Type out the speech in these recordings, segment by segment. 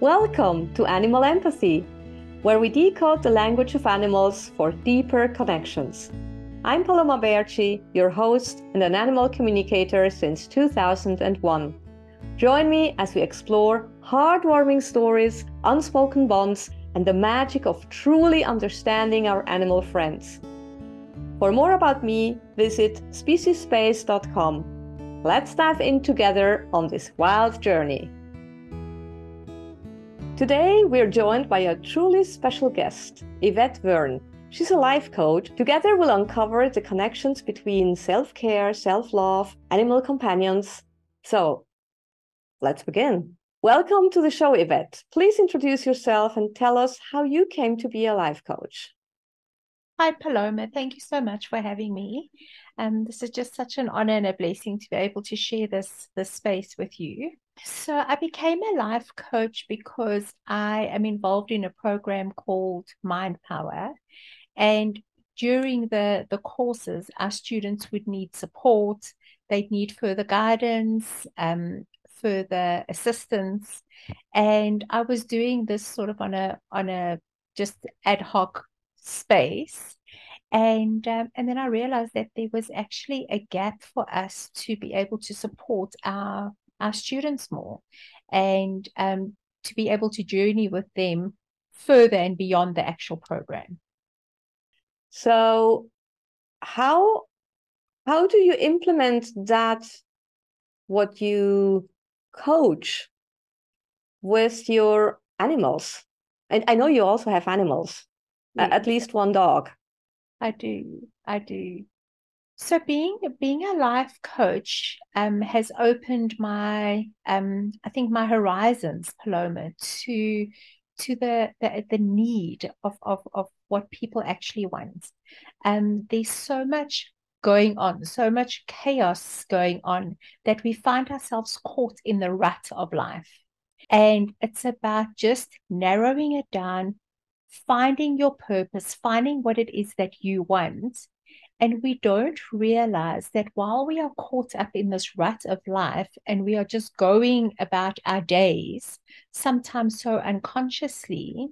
Welcome to Animal Empathy, where we decode the language of animals for deeper connections. I'm Paloma Baertschi, your host and an animal communicator since 2001. Join me as we explore heartwarming stories, unspoken bonds, and the magic of truly understanding our animal friends. For more about me, visit speciesspace.com. Let's dive in together on this wild journey. Today, we're joined by a truly special guest, Yvette Wearne. She's a life coach. Together, we'll uncover the connections between self care, self love, animal companions. So, let's begin. Welcome to the show, Yvette. Please introduce yourself and tell us how you came to be a life coach. Hi, Paloma. Thank you so much for having me. Um, this is just such an honor and a blessing to be able to share this, this space with you. So, I became a life coach because I am involved in a program called Mind Power. And during the, the courses, our students would need support, they'd need further guidance, um, further assistance. And I was doing this sort of on a on a just ad hoc space and um, and then I realized that there was actually a gap for us to be able to support our our students more, and um, to be able to journey with them further and beyond the actual program. So, how how do you implement that? What you coach with your animals, and I know you also have animals yeah. at least one dog. I do. I do. So being being a life coach um, has opened my um, I think my horizons, Paloma, to to the the, the need of, of of what people actually want. Um, there's so much going on, so much chaos going on that we find ourselves caught in the rut of life. And it's about just narrowing it down, finding your purpose, finding what it is that you want. And we don't realize that while we are caught up in this rut of life and we are just going about our days, sometimes so unconsciously,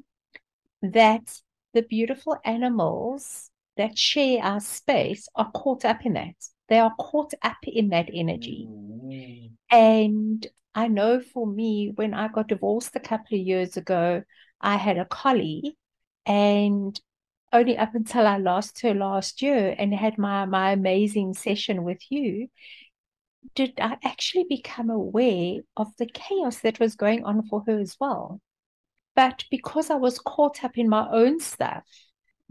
that the beautiful animals that share our space are caught up in that. They are caught up in that energy. Mm-hmm. And I know for me, when I got divorced a couple of years ago, I had a collie and only up until I lost her last year and had my my amazing session with you, did I actually become aware of the chaos that was going on for her as well. But because I was caught up in my own stuff,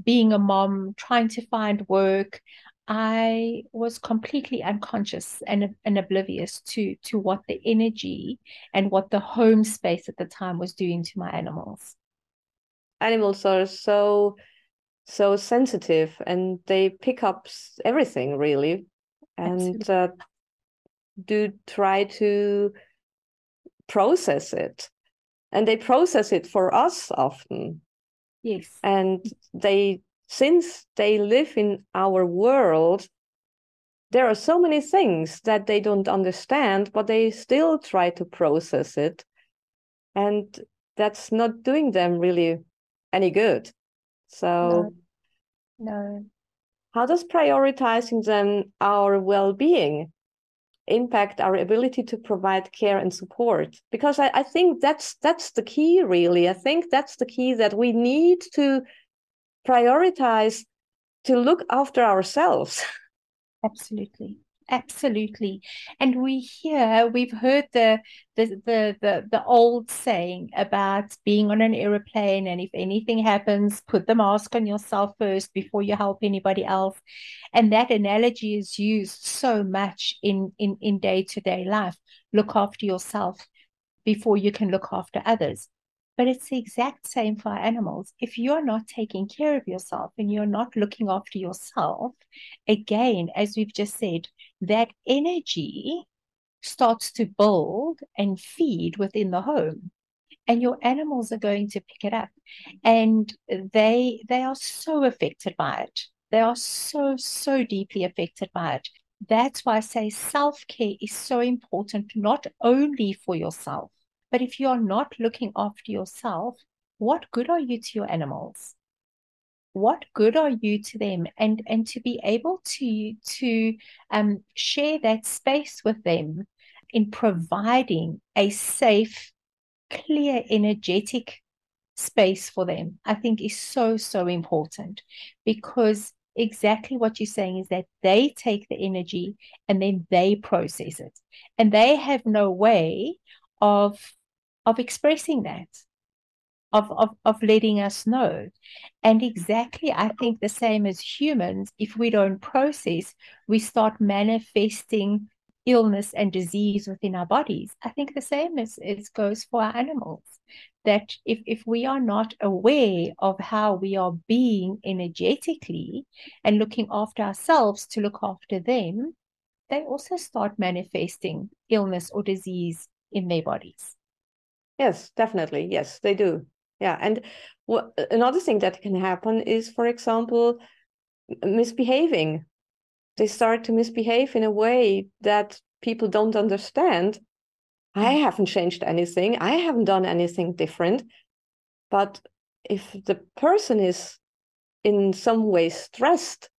being a mom, trying to find work, I was completely unconscious and, and oblivious to to what the energy and what the home space at the time was doing to my animals animals are so so sensitive and they pick up everything really. And uh, do try to process it. And they process it for us often. Yes. And they since they live in our world there are so many things that they don't understand but they still try to process it. And that's not doing them really any good. So, no. no. How does prioritizing then our well being impact our ability to provide care and support? Because I, I think that's that's the key, really. I think that's the key that we need to prioritize to look after ourselves. Absolutely absolutely. And we hear we've heard the, the the the the old saying about being on an aeroplane and if anything happens put the mask on yourself first before you help anybody else. And that analogy is used so much in in in day-to-day life. Look after yourself before you can look after others but it's the exact same for animals. If you're not taking care of yourself and you're not looking after yourself, again, as we've just said, that energy starts to build and feed within the home and your animals are going to pick it up. And they they are so affected by it. They are so so deeply affected by it. That's why i say self-care is so important not only for yourself But if you're not looking after yourself, what good are you to your animals? What good are you to them? And and to be able to to um, share that space with them in providing a safe, clear, energetic space for them, I think is so, so important because exactly what you're saying is that they take the energy and then they process it and they have no way of of expressing that of, of of letting us know and exactly i think the same as humans if we don't process we start manifesting illness and disease within our bodies i think the same as it goes for our animals that if, if we are not aware of how we are being energetically and looking after ourselves to look after them, they also start manifesting illness or disease in their bodies. Yes, definitely. Yes, they do. Yeah. And what, another thing that can happen is, for example, misbehaving. They start to misbehave in a way that people don't understand I haven't changed anything. I haven't done anything different. But if the person is in some way stressed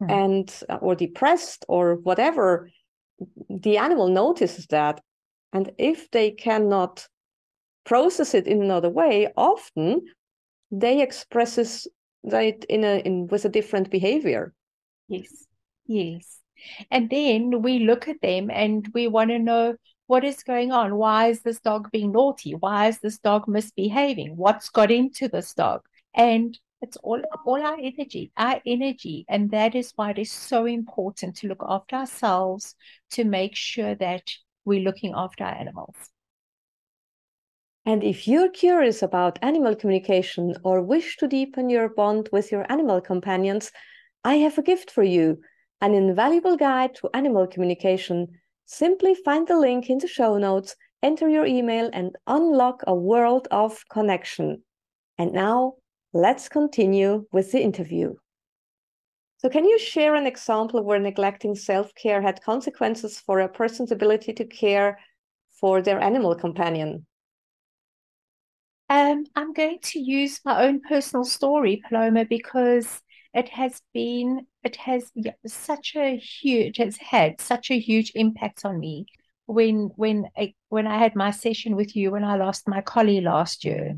mm. and uh, or depressed or whatever, the animal notices that. And if they cannot process it in another way, often they expresses that in a in with a different behavior. Yes. Yes. And then we look at them and we want to know what is going on? Why is this dog being naughty? Why is this dog misbehaving? What's got into this dog? And it's all all our energy, our energy. And that is why it is so important to look after ourselves to make sure that we're looking after our animals. And if you're curious about animal communication or wish to deepen your bond with your animal companions, I have a gift for you an invaluable guide to animal communication Simply find the link in the show notes, enter your email, and unlock a world of connection. And now, let's continue with the interview. So, can you share an example where neglecting self care had consequences for a person's ability to care for their animal companion? Um, I'm going to use my own personal story, Paloma, because it has been it has such a huge has had such a huge impact on me when when I, when I had my session with you when I lost my collie last year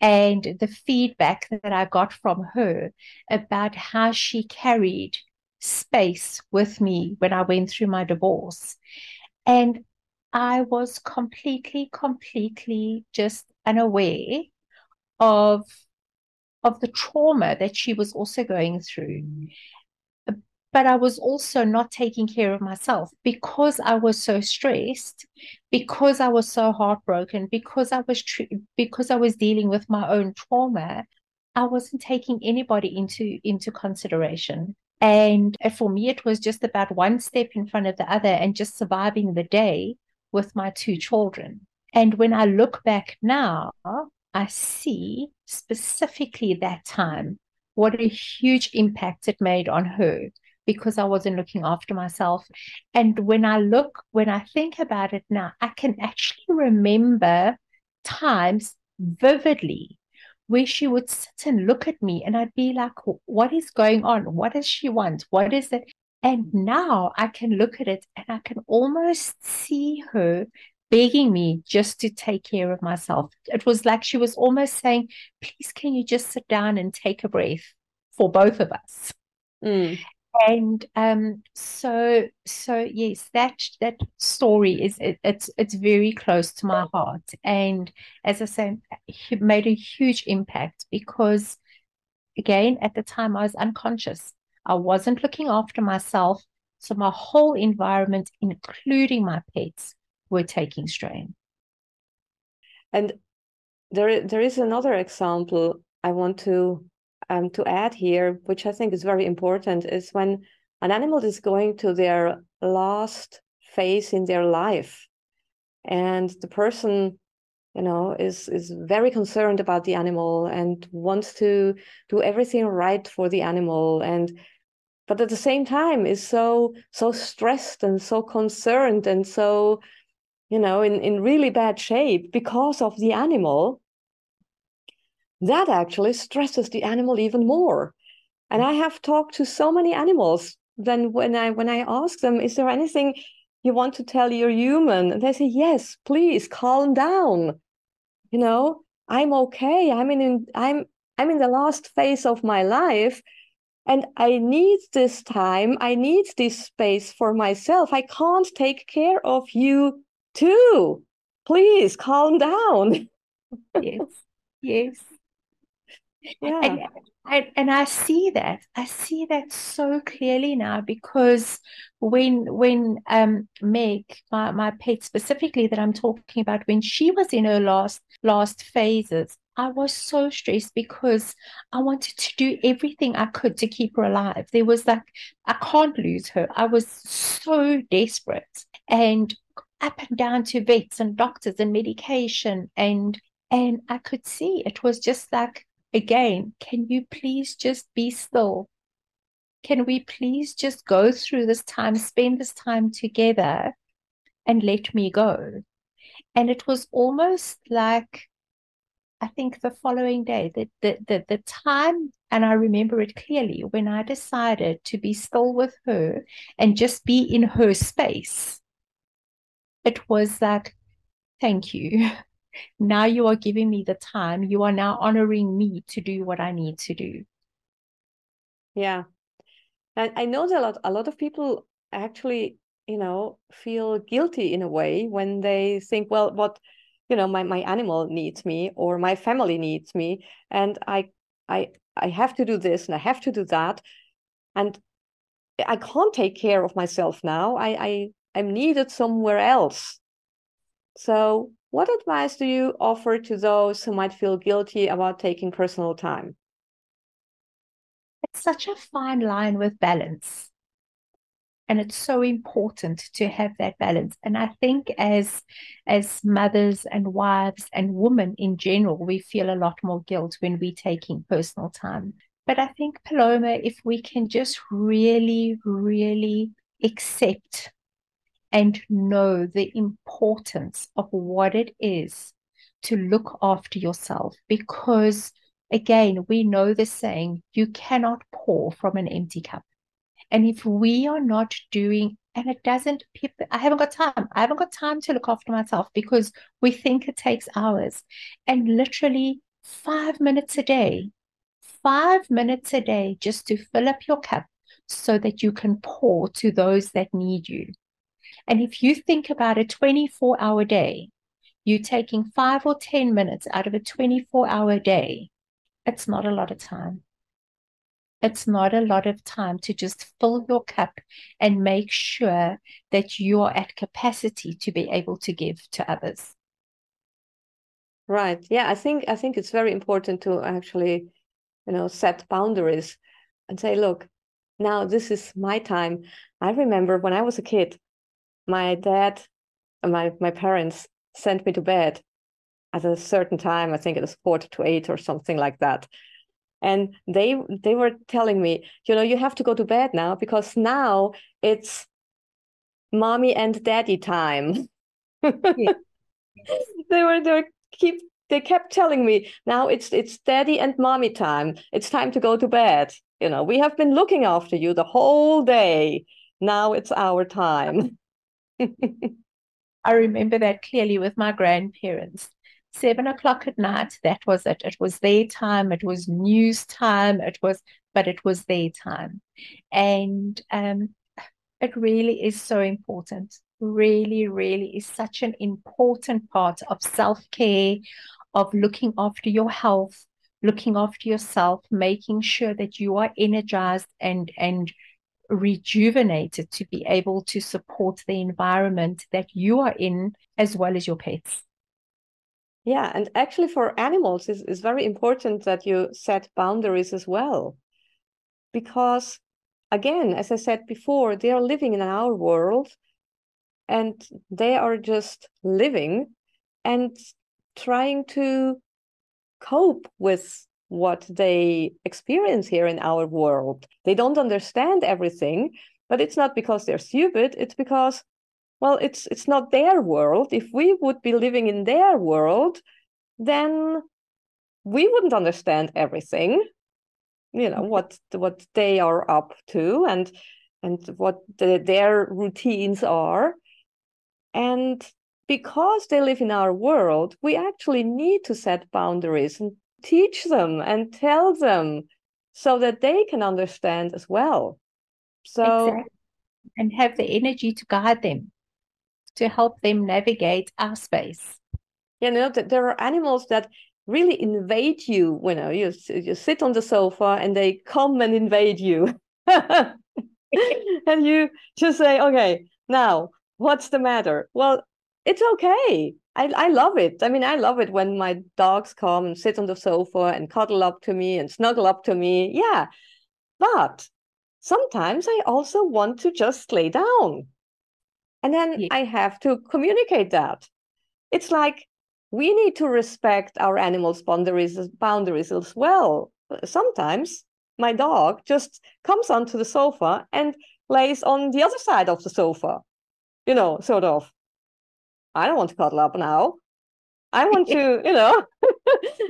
and the feedback that I got from her about how she carried space with me when I went through my divorce. And I was completely completely just unaware of of the trauma that she was also going through. But I was also not taking care of myself because I was so stressed, because I was so heartbroken, because I was tr- because I was dealing with my own trauma. I wasn't taking anybody into into consideration. And for me, it was just about one step in front of the other and just surviving the day with my two children. And when I look back now, I see specifically that time what a huge impact it made on her because I wasn't looking after myself. And when I look, when I think about it now, I can actually remember times vividly where she would sit and look at me and I'd be like, what is going on? What does she want? What is it? And now I can look at it and I can almost see her begging me just to take care of myself. It was like she was almost saying, please, can you just sit down and take a breath for both of us? Mm. And um, so, so yes, that that story is it, it's it's very close to my heart, and as I say, it made a huge impact because, again, at the time I was unconscious. I wasn't looking after myself, so my whole environment, including my pets, were taking strain. And there, there is another example I want to um, to add here, which I think is very important, is when an animal is going to their last phase in their life, and the person, you know, is is very concerned about the animal and wants to do everything right for the animal, and but at the same time is so so stressed and so concerned and so you know, in, in really bad shape because of the animal, that actually stresses the animal even more. And I have talked to so many animals. Then when I when I ask them, is there anything you want to tell your human? And they say, yes, please calm down. You know, I'm okay. I'm in I'm I'm in the last phase of my life and I need this time. I need this space for myself. I can't take care of you too. Please calm down. yes. Yes. Yeah. And, and, and I see that. I see that so clearly now because when when um Meg, my, my pet specifically that I'm talking about, when she was in her last last phases, I was so stressed because I wanted to do everything I could to keep her alive. There was like, I can't lose her. I was so desperate. And up and down to vets and doctors and medication and and I could see it was just like again can you please just be still? Can we please just go through this time spend this time together and let me go? And it was almost like I think the following day, the, the, the, the time, and I remember it clearly when I decided to be still with her and just be in her space it was that, thank you. Now you are giving me the time. You are now honoring me to do what I need to do. Yeah. And I know that a lot, a lot of people actually, you know, feel guilty in a way when they think, well, what, you know, my, my animal needs me or my family needs me. And I, I, I have to do this and I have to do that. And I can't take care of myself now. I, I I'm needed somewhere else. So, what advice do you offer to those who might feel guilty about taking personal time? It's such a fine line with balance. And it's so important to have that balance. And I think as as mothers and wives and women in general, we feel a lot more guilt when we're taking personal time. But I think, Paloma, if we can just really, really accept and know the importance of what it is to look after yourself. Because again we know the saying you cannot pour from an empty cup. And if we are not doing and it doesn't i haven't got time. I haven't got time to look after myself because we think it takes hours. And literally 5 minutes a day 5 minutes a day just to fill up your cup so that you can pour to those that need you and if you think about a 24 hour day, you taking five or 10 minutes out of a 24 hour day, it's not a lot of time. It's not a lot of time to just fill your cup and make sure that you are at capacity to be able to give to others. Right. Yeah, I think I think it's very important to actually, you know, set boundaries and say, look, now this is my time. I remember when I was a kid, my dad, uh, my my parents sent me to bed at a certain time. I think it was quarter to eight or something like that. And they they were telling me, you know, you have to go to bed now because now it's mommy and daddy time. Yeah. they were they were keep they kept telling me now it's it's daddy and mommy time. It's time to go to bed. You know, we have been looking after you the whole day. Now it's our time. I remember that clearly with my grandparents. Seven o'clock at night, that was it. It was their time, it was news time, it was, but it was their time. And um, it really is so important. Really, really is such an important part of self care, of looking after your health, looking after yourself, making sure that you are energized and and rejuvenated to be able to support the environment that you are in as well as your pets. Yeah, and actually for animals it's, it's very important that you set boundaries as well. Because again, as I said before, they are living in our world and they are just living and trying to cope with what they experience here in our world. They don't understand everything, but it's not because they're stupid, it's because well, it's it's not their world. If we would be living in their world, then we wouldn't understand everything. You know what what they are up to and and what the, their routines are, and because they live in our world, we actually need to set boundaries and teach them and tell them so that they can understand as well. So, exactly. and have the energy to guide them, to help them navigate our space. You know, that there are animals that really invade you. You know, you, you sit on the sofa and they come and invade you. and you just say, okay, now what's the matter? Well, it's okay. I, I love it. I mean, I love it when my dogs come and sit on the sofa and cuddle up to me and snuggle up to me. Yeah. But sometimes I also want to just lay down. And then yeah. I have to communicate that. It's like we need to respect our animals' boundaries, boundaries as well. Sometimes my dog just comes onto the sofa and lays on the other side of the sofa, you know, sort of I don't want to cuddle up now. I want to, you know,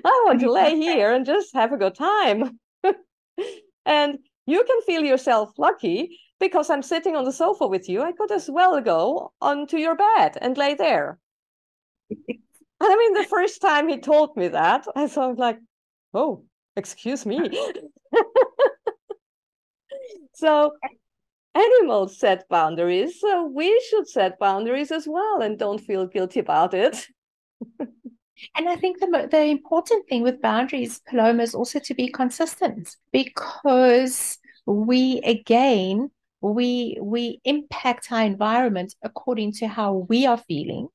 I want to lay here and just have a good time. and you can feel yourself lucky because I'm sitting on the sofa with you. I could as well go onto your bed and lay there. I mean, the first time he told me that, I thought like, oh, excuse me. so animals set boundaries, so we should set boundaries as well and don't feel guilty about it. and I think the the important thing with boundaries, Paloma, is also to be consistent because we again we we impact our environment according to how we are feeling,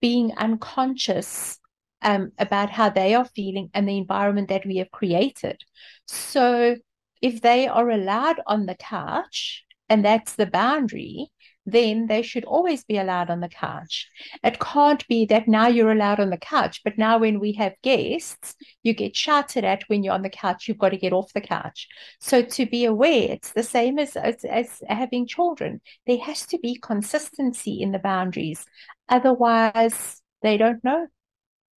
being unconscious um, about how they are feeling and the environment that we have created. So if they are allowed on the couch and that's the boundary, then they should always be allowed on the couch. It can't be that now you're allowed on the couch, but now when we have guests, you get shouted at when you're on the couch, you've got to get off the couch. So to be aware, it's the same as, as, as having children. There has to be consistency in the boundaries. Otherwise, they don't know.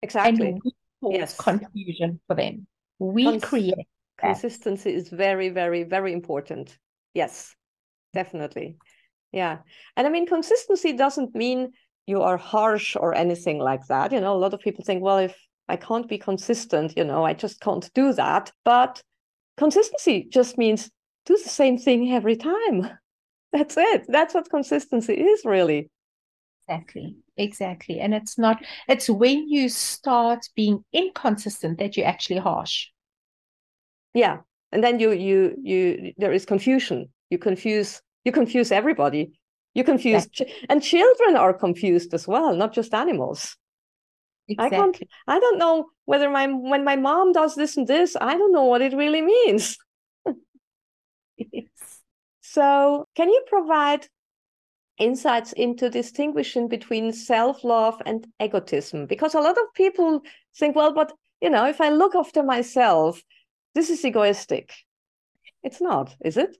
Exactly. yes. confusion for them. We Cons- create. Consistency is very, very, very important. Yes definitely. Yeah. And i mean consistency doesn't mean you are harsh or anything like that. You know a lot of people think well if i can't be consistent you know i just can't do that. But consistency just means do the same thing every time. That's it. That's what consistency is really. Exactly. Exactly. And it's not it's when you start being inconsistent that you're actually harsh. Yeah. And then you you you there is confusion you confuse you confuse everybody. You confuse ch- and children are confused as well not just animals. Exactly. i can't i don't know whether my when my mom does this and this i don't know what it really means. So can you provide insights into distinguishing between self-love and egotism? Because a lot of people think well but you know if i look after myself this is egoistic. It's not is it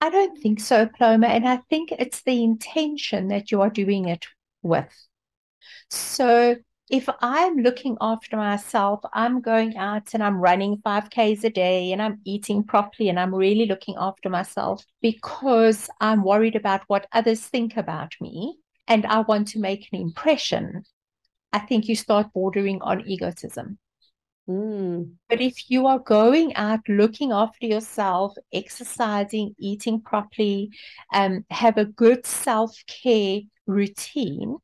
I don't think so, Paloma. And I think it's the intention that you are doing it with. So if I'm looking after myself, I'm going out and I'm running 5Ks a day and I'm eating properly and I'm really looking after myself because I'm worried about what others think about me and I want to make an impression, I think you start bordering on egotism. Mm. But if you are going out looking after yourself, exercising, eating properly, um, have a good self care routine,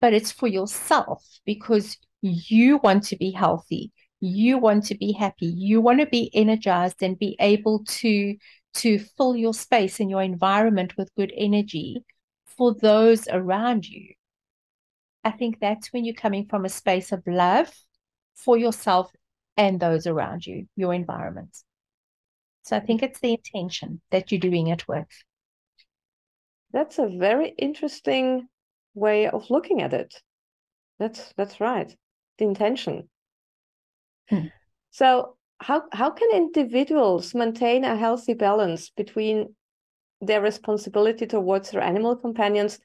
but it's for yourself because you want to be healthy, you want to be happy, you want to be energized and be able to to fill your space and your environment with good energy for those around you. I think that's when you're coming from a space of love for yourself and those around you, your environment. So I think it's the intention that you're doing it with. That's a very interesting way of looking at it. That's that's right. The intention. Hmm. So how how can individuals maintain a healthy balance between their responsibility towards their animal companions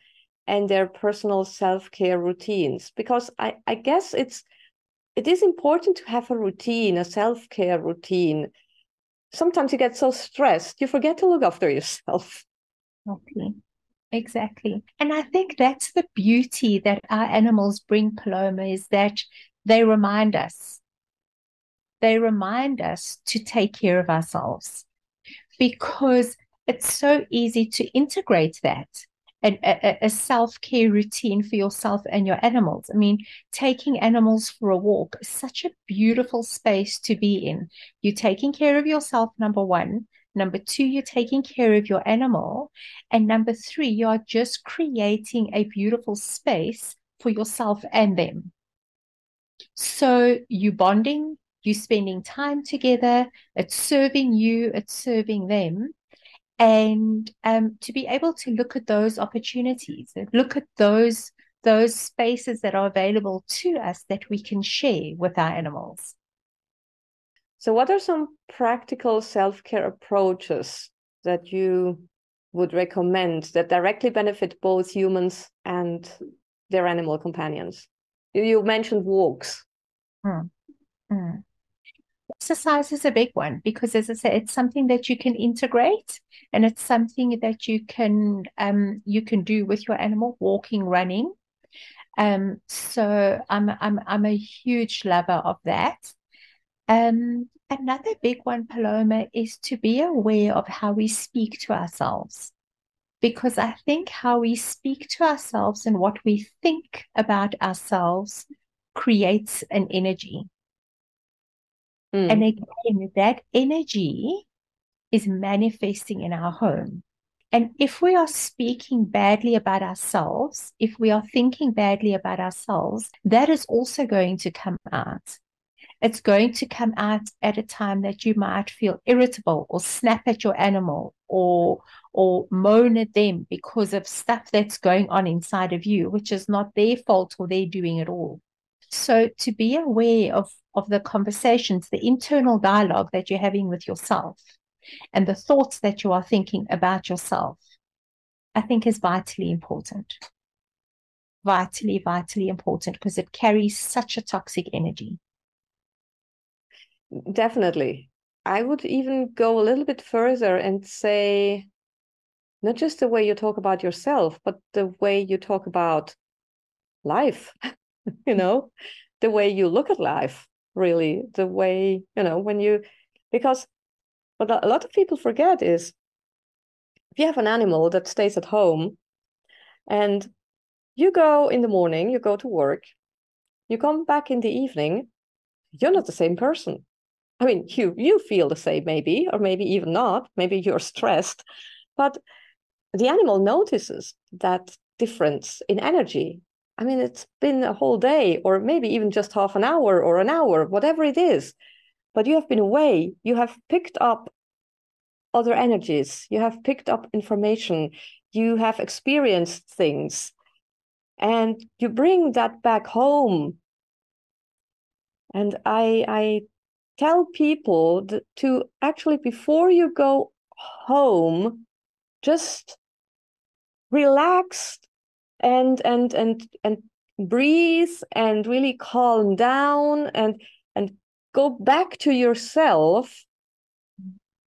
and their personal self-care routines because I, I guess it's it is important to have a routine a self-care routine. Sometimes you get so stressed you forget to look after yourself. Okay. Exactly. And i think that's the beauty that our animals bring paloma is that they remind us. They remind us to take care of ourselves. Because it's so easy to integrate that a, a self-care routine for yourself and your animals. I mean, taking animals for a walk is such a beautiful space to be in. You're taking care of yourself, number one. Number two, you're taking care of your animal. And number three, you are just creating a beautiful space for yourself and them. So you're bonding, You're spending time together, it's serving you, it's serving them and um, to be able to look at those opportunities, look at those those spaces that are available to us that we can share with our animals. So, what are some practical self care approaches that you would recommend that directly benefit both humans and their animal companions? You mentioned walks. Mm. Mm exercise is a big one because as i said it's something that you can integrate and it's something that you can um you can do with your animal walking running. Um so i'm i'm i'm a huge lover of that. Um another big one paloma is to be aware of how we speak to ourselves because i think how we speak to ourselves and what we think about ourselves creates an energy Mm. And again, that energy is manifesting in our home. And if we are speaking badly about ourselves, if we are thinking badly about ourselves, that is also going to come out. It's going to come out at a time that you might feel irritable or snap at your animal or or moan at them because of stuff that's going on inside of you, which is not their fault or they're doing it all. So to be aware of, of the conversations, the internal dialogue that you're having with yourself and the thoughts that you are thinking about yourself, I think is vitally important. Vitally, vitally important because it carries such a toxic energy. Definitely. I would even go a little bit further and say not just the way you talk about yourself, but the way you talk about life. you know the way you look at life really the way you know when you because what a lot of people forget is if you have an animal that stays at home and you go in the morning you go to work you come back in the evening you're not the same person. I mean you you feel the same maybe or maybe even not maybe you're stressed but the animal notices that difference in energy I mean, it's been a whole day, or maybe even just half an hour or an hour, whatever it is. But you have been away. You have picked up other energies. You have picked up information. You have experienced things. And you bring that back home. And I, I tell people to actually, before you go home, just relax and and and and breathe and really calm down and and go back to yourself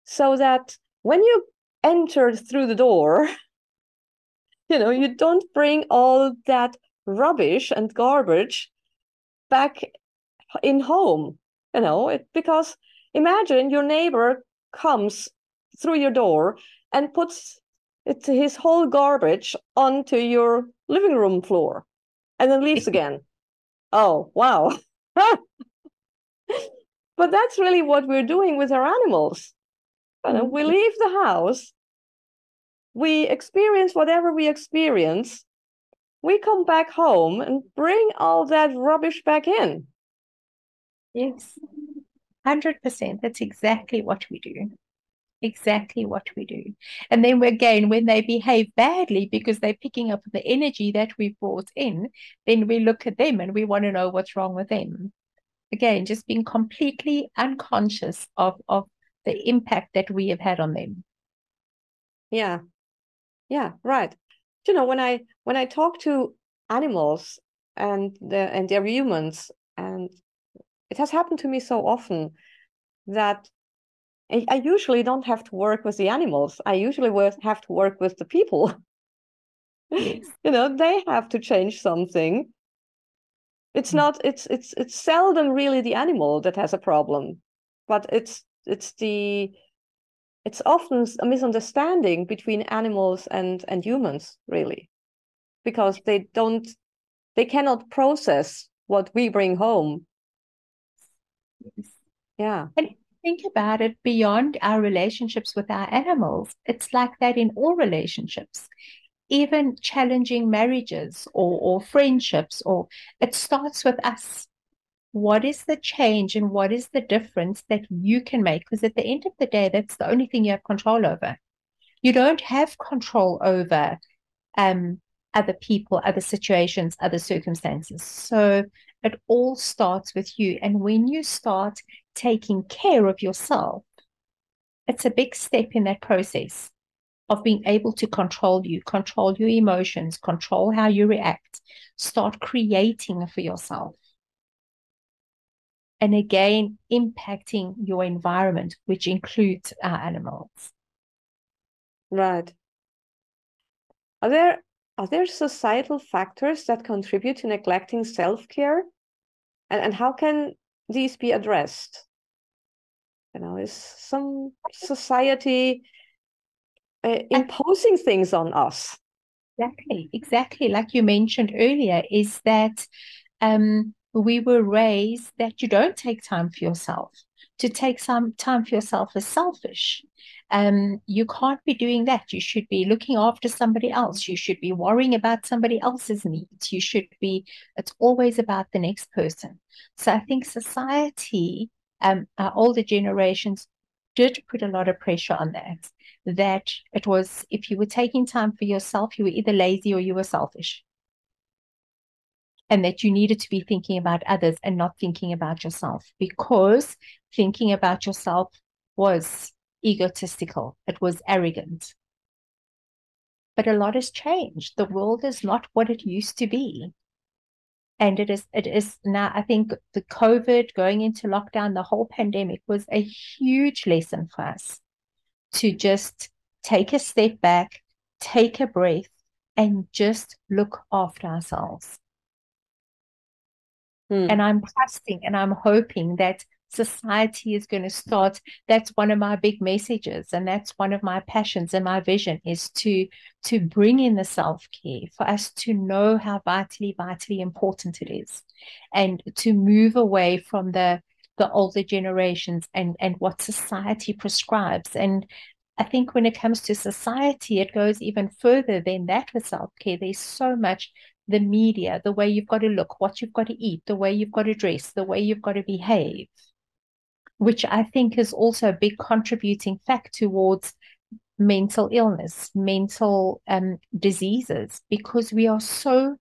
so that when you enter through the door you know you don't bring all that rubbish and garbage back in home you know it, because imagine your neighbor comes through your door and puts his whole garbage onto your living room floor and then leaves again. Oh, wow. but that's really what we're doing with our animals. You know, we mm-hmm. leave the house, we experience whatever we experience, we come back home and bring all that rubbish back in. Yes, 100%. That's exactly what we do exactly what we do. And then again, when they behave badly because they're picking up the energy that we brought in, then we look at them and we want to know what's wrong with them. Again, just being completely unconscious of, of the impact that we have had on them. Yeah. Yeah, right. You know, when I when I talk to animals and the and their humans, and it has happened to me so often that I, usually don't have to work with the animals. I usually have to work with the people. You know, they have to change something. It's mm. not. It's it's it's seldom really the animal that has a problem, but it's it's the it's often a misunderstanding between animals and and humans really because they don't they cannot process what we bring home yes. yeah and think about it beyond our relationships with our animals it's like that in all relationships even challenging marriages or, or friendships or it starts with us what is the change and what is the difference that you can make? Because at the end of the day, that's the only thing you have control over. You don't have control over um, other people, other situations, other circumstances. So it all starts with you. And when you start taking care of yourself, it's a big step in that process of being able to control you, control your emotions, control how you react, start creating for yourself and again impacting your environment, which includes our animals. Right. Are there are there societal factors that contribute to neglecting self-care? And and how can these be addressed? You know, is some society uh, imposing things on us? Exactly, exactly. Like you mentioned earlier, is that um, we were raised that you don't take time for yourself. To take some time for yourself is selfish. Um, you can't be doing that. You should be looking after somebody else. You should be worrying about somebody else's needs. You should be, it's always about the next person. So I think society, um, our older generations did put a lot of pressure on that. That it was, if you were taking time for yourself, you were either lazy or you were selfish and that you needed to be thinking about others and not thinking about yourself because thinking about yourself was egotistical, it was arrogant. But a lot has changed. The world is not what it used to be. And it is, it is now, I think the COVID going into lockdown, the whole pandemic was a huge lesson for us to just take a step back, take a breath, and just look after ourselves. Mm. And I'm trusting and I'm hoping that society is going to start that's one of my big messages and that's one of my passions and my vision is to to bring in the self-care for us to know how vitally vitally important it is and to move away from the the older generations and and what society prescribes and I think when it comes to society, it goes even further than that with self care. There's so much the media, the way you've got to look, what you've got to eat, the way you've got to dress, the way you've got to behave, which I think is also a big contributing fact towards mental illness, mental um, diseases, because we are so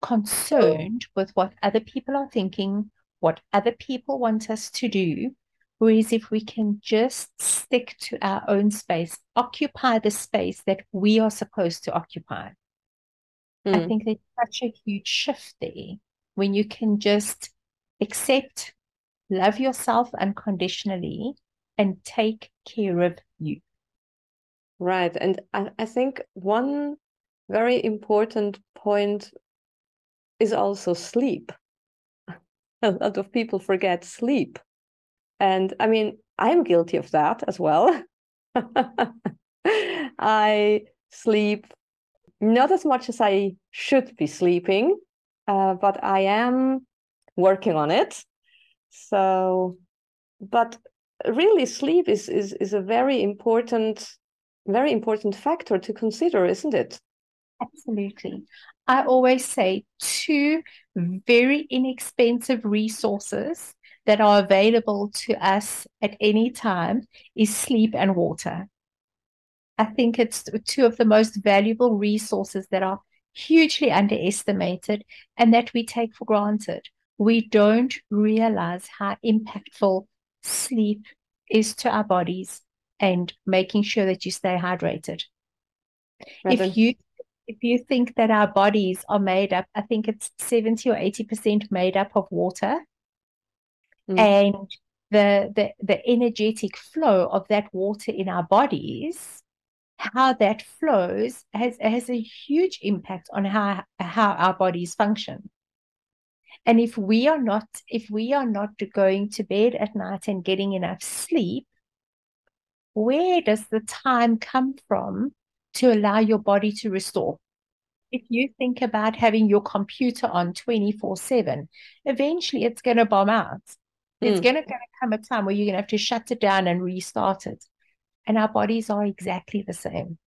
concerned with what other people are thinking, what other people want us to do. Whereas if we can just stick to our own space, occupy the space that we are supposed to occupy, Mm. I hmm. think there's such a huge shift there when you can just accept, love yourself unconditionally, and take care of you. Right. And I, I think one very important point is also sleep. a lot of people forget sleep. And I mean, I'm guilty of that as well. I sleep not as much as I should be sleeping, uh, but I am working on it. So, but really, sleep is is is a very important, very important factor to consider, isn't it? Absolutely. I always say two very inexpensive resources that are available to us at any time is sleep and water. I think it's two of the most valuable resources that are hugely underestimated and that we take for granted. We don't realize how impactful sleep is to our bodies and making sure that you stay hydrated. If you if you think that our bodies are made up, I think it's 70 or 80% made up of water. Mm. And the, the the energetic flow of that water in our bodies, how that flows has has a huge impact on how how our bodies function. And if we are not if we are not going to bed at night and getting enough sleep, where does the time come from to allow your body to restore? If you think about having your computer on 24 7, eventually it's going to bomb out. There's mm. going to come a time where you're going to have to shut it down and restart it. And our bodies are exactly the same.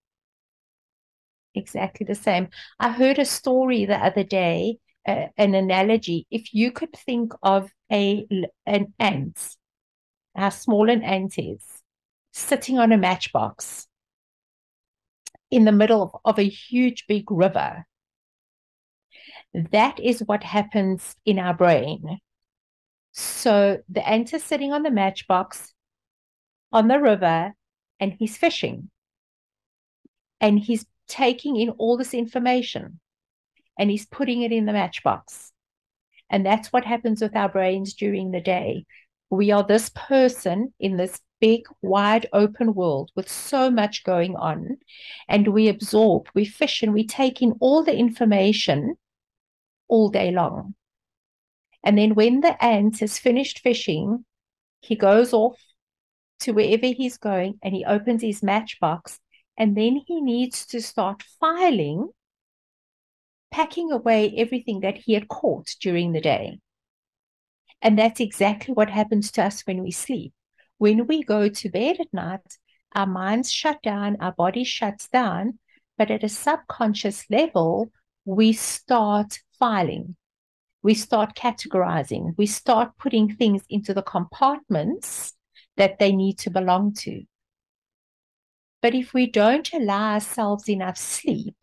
Exactly the same. I heard a story the other day, an analogy. If you could think of a an ant, how small an ant is, sitting on a matchbox in the middle of a huge big river. That is what happens in our brain. So the ant is sitting on the matchbox on the river and he's fishing. And he's taking in all this information and he's putting it in the matchbox. And that's what happens with our brains during the day. We are this person in this big, wide open world with so much going on. And we absorb, we fish, and we take in all the information all day long. And then when the ant has finished fishing, he goes off to wherever he's going and he opens his matchbox. And then he needs to start filing, packing away everything that he had caught during the day. And that's exactly what happens to us when we sleep. When we go to bed at night, our minds shut down, our body shuts down, but at a subconscious level, we start filing. We start categorizing. We start putting things into the compartments that they need to belong to. But if we don't allow ourselves enough sleep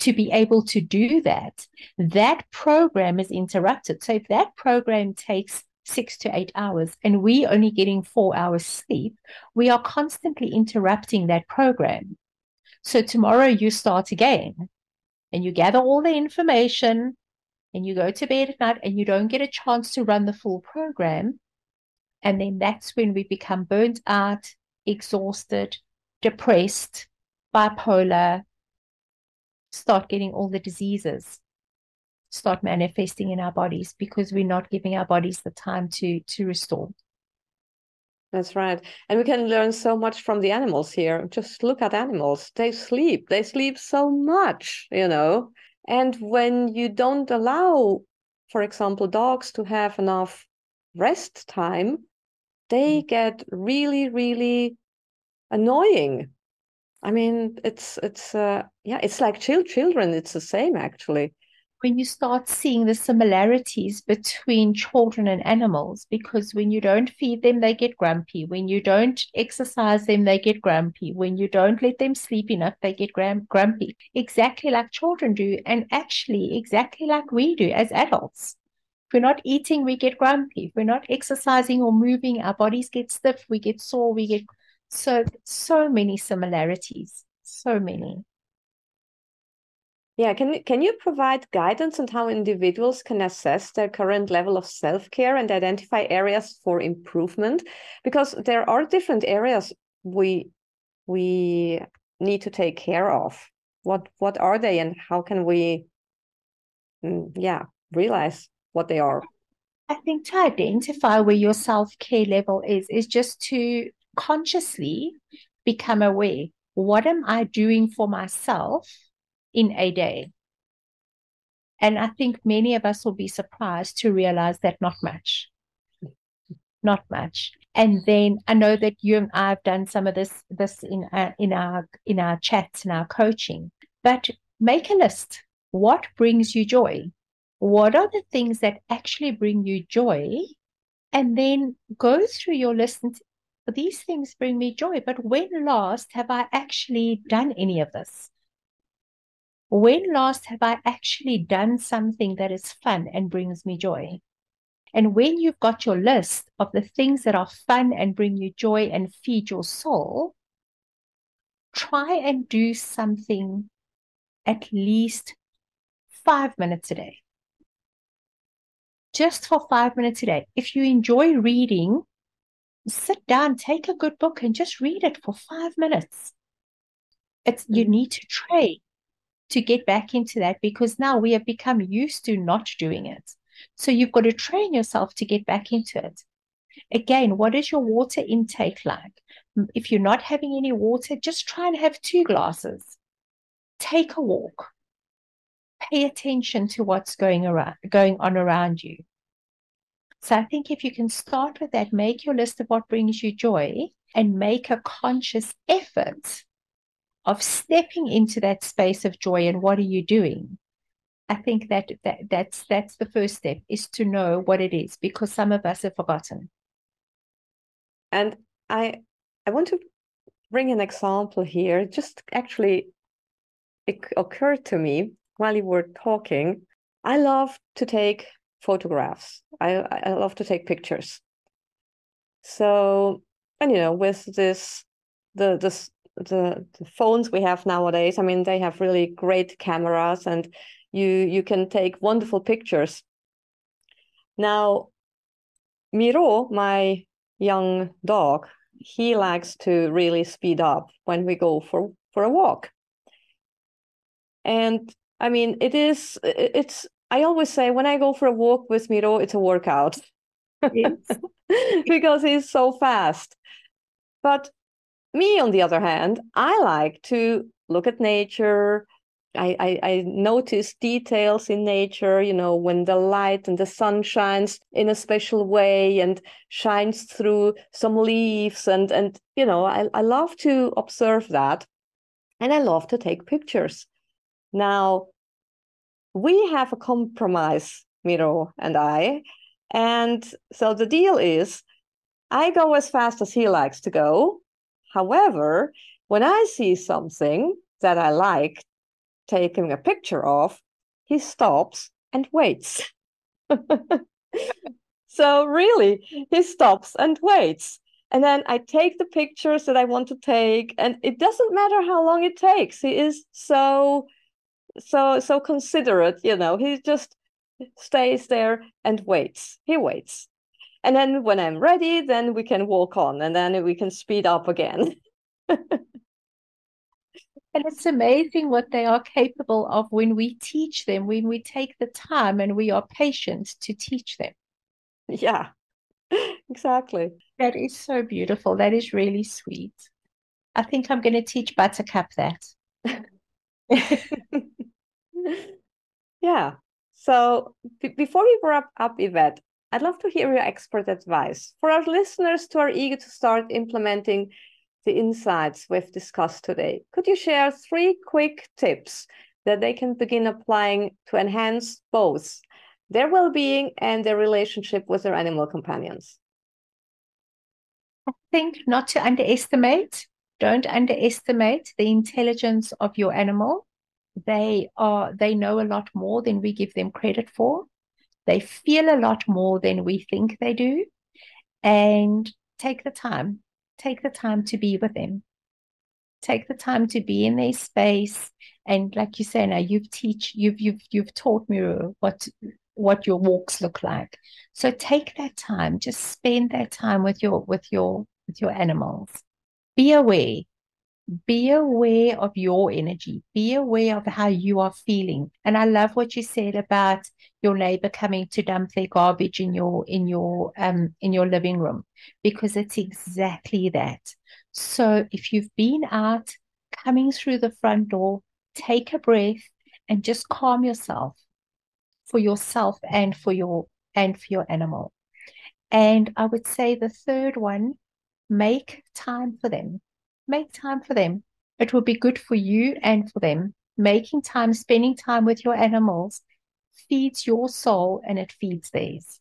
to be able to do that, that program is interrupted. So if that program takes six to eight hours and we only getting four hours sleep, we are constantly interrupting that program. So tomorrow you start again and you gather all the information and you go to bed at night and you don't get a chance to run the full program. And then that's when we become burnt out, exhausted, depressed, bipolar, start getting all the diseases start manifesting in our bodies because we're not giving our bodies the time to to restore. That's right. And we can learn so much from the animals here. Just look at animals. They sleep. They sleep so much you know? And when you don't allow for example dogs to have enough rest time they mm. get really really annoying i mean it's it's uh yeah it's like chill children it's the same actually when you start seeing the similarities between children and animals, because when you don't feed them, they get grumpy. When you don't exercise them, they get grumpy. When you don't let them sleep enough, they get grumpy. Exactly like children do, and actually exactly like we do as adults. If we're not eating, we get grumpy. If we're not exercising or moving, our bodies get stiff, we get sore, we get so so many similarities. So many. Yeah, can can you provide guidance on how individuals can assess their current level of self-care and identify areas for improvement? Because there are different areas we we need to take care of. What what are they and how can we mm, yeah, realize what they are? I think to identify where your self-care level is is just to consciously become aware. What am I doing for myself? in a day. And I think many of us will be surprised to realize that not much. Not much. And then I know that you and I have done some of this this in uh, in our in our chats and our coaching. But make a list. What brings you joy? What are the things that actually bring you joy? And then go through your list and these things bring me joy. But when last have I actually done any of this? when last have I actually done something that is fun and brings me joy? And when you've got your list of the things that are fun and bring you joy and feed your soul, try and do something at least five minutes a day. Just for five minutes a day. If you enjoy reading, sit down, take a good book, and just read it for five minutes. It's you mm-hmm. need to train to get back into that because now we have become used to not doing it. So you've got to train yourself to get back into it. Again, what is your water intake like? If you're not having any water, just try and have two glasses. Take a walk. Pay attention to what's going around going on around you. So I think if you can start with that, make your list of what brings you joy and make a conscious effort of stepping into that space of joy and what are you doing i think that, that that's that's the first step is to know what it is because some of us have forgotten. And i i want to bring an example here. Just actually it occurred to me while you were talking. I love to take photographs. I i love to take pictures. So and you know with this the this the, the phones we have nowadays i mean they have really great cameras and you you can take wonderful pictures. Now miro my young dog he likes to really speed up when we go for for a walk. And i mean it is it's i always say when i go for a walk with miro it's a workout yes. because he's so fast but me, on the other hand, I like to look at nature. I, I, I, notice details in nature, you know, when the light and the sun shines in a special way and shines through some leaves. And, and you know, I, I love to observe that. And I love to take pictures. Now, we have a compromise, Miro and I. And so the deal is I go as fast as he likes to go. However, when I see something that I like taking a picture of, he stops and waits. so really, he stops and waits. And then I take the pictures that I want to take, and it doesn't matter how long it takes. He is so, so, so considerate, you know, he just stays there and waits. He waits. And then when i'm ready then we can walk on and then we can speed up again. And it's amazing what they are capable of when we teach them when we take the time and we are patient to teach them. Yeah. Exactly. That is so beautiful. That is really sweet. I think i'm going to teach buttercup that yeah so b- before we wrap up yvette I'd love to hear your expert advice for our listeners who are eager to start implementing the insights we've discussed today. Could you share three quick tips that they can begin applying to enhance both their well being and their relationship with their animal companions? I think not to underestimate, don't underestimate the intelligence of your animal. They are they know a lot more than we give them credit for. They feel a lot more than we think they do. And take the time, take the time to be with them. Take the time to be in their space. And like you say now, you've teach you've you've you've taught me what what your walks look like. So take that time, just spend that time with your with your with your animals. Be aware be aware of your energy. Be aware of how you are feeling. And i love what you said about your neighbor coming to dump their garbage in your in your um in your living room because it's exactly that. So if you've been out coming through the front door take a breath and just calm yourself for yourself and for your and for your animal. And i would say the third one make time for them make time for them. It will be good for you and for them. Making time, spending time with your animals feeds your soul and it feeds theirs.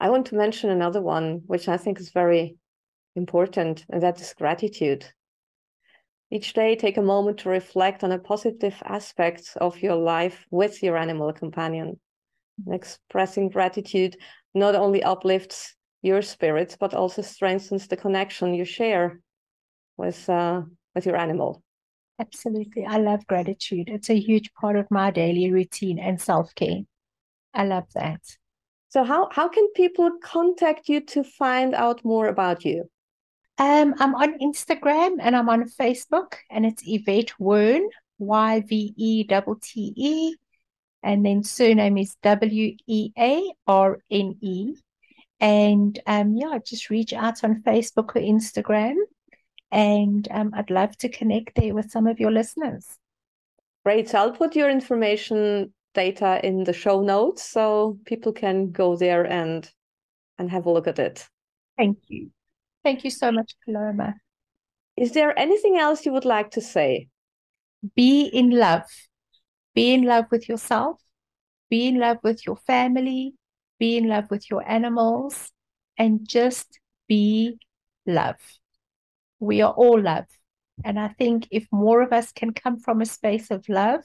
I want to mention another one, which I think is very important, and that is gratitude. Each day, take a moment to reflect on a positive aspect of your life with your animal companion. expressing gratitude not only uplifts your spirits, but also strengthens the connection you share with uh, with your animal. Absolutely. I love gratitude. It's a huge part of my daily routine and self care. I love that. So, how, how can people contact you to find out more about you? Um, I'm on Instagram and I'm on Facebook, and it's Yvette Wearne, Y V E T T E, and then surname is W E A R N E. And um, yeah, just reach out on Facebook or Instagram and um, I'd love to connect there with some of your listeners. Great. So I'll put your information data in the show notes so people can go there and and have a look at it. Thank you. Thank you so much, Paloma. Is there anything else you would like to say? Be in love. Be in love with yourself. Be in love with your family. Be in love with your animals. And just be love we are all love. And I think if more of us can come from a space of love,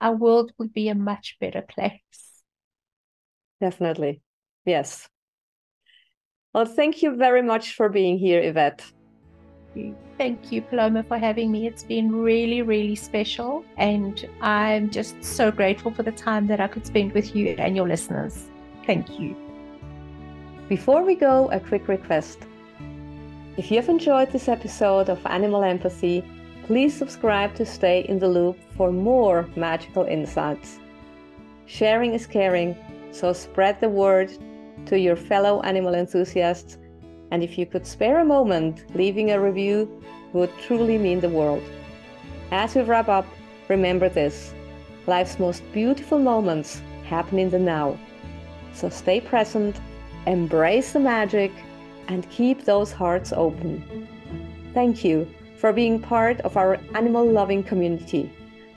our world would be a much better place. Definitely. Yes. Well, thank you very much for being here, Yvette. Thank you, Paloma, for having me. It's been really, really special. And I'm just so grateful for the time that I could spend with you and your listeners. Thank you. Before we go, a quick request. If you've enjoyed this episode of Animal Empathy, please subscribe to stay in the loop for more magical insights. Sharing is caring, so spread the word to your fellow animal enthusiasts. And if you could spare a moment, leaving a review would truly mean the world. As we wrap up, remember this life's most beautiful moments happen in the now. So stay present, embrace the magic and keep those hearts open. Thank you for being part of our animal loving community.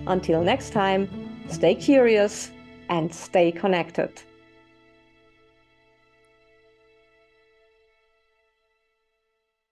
Until next time, stay curious and stay connected.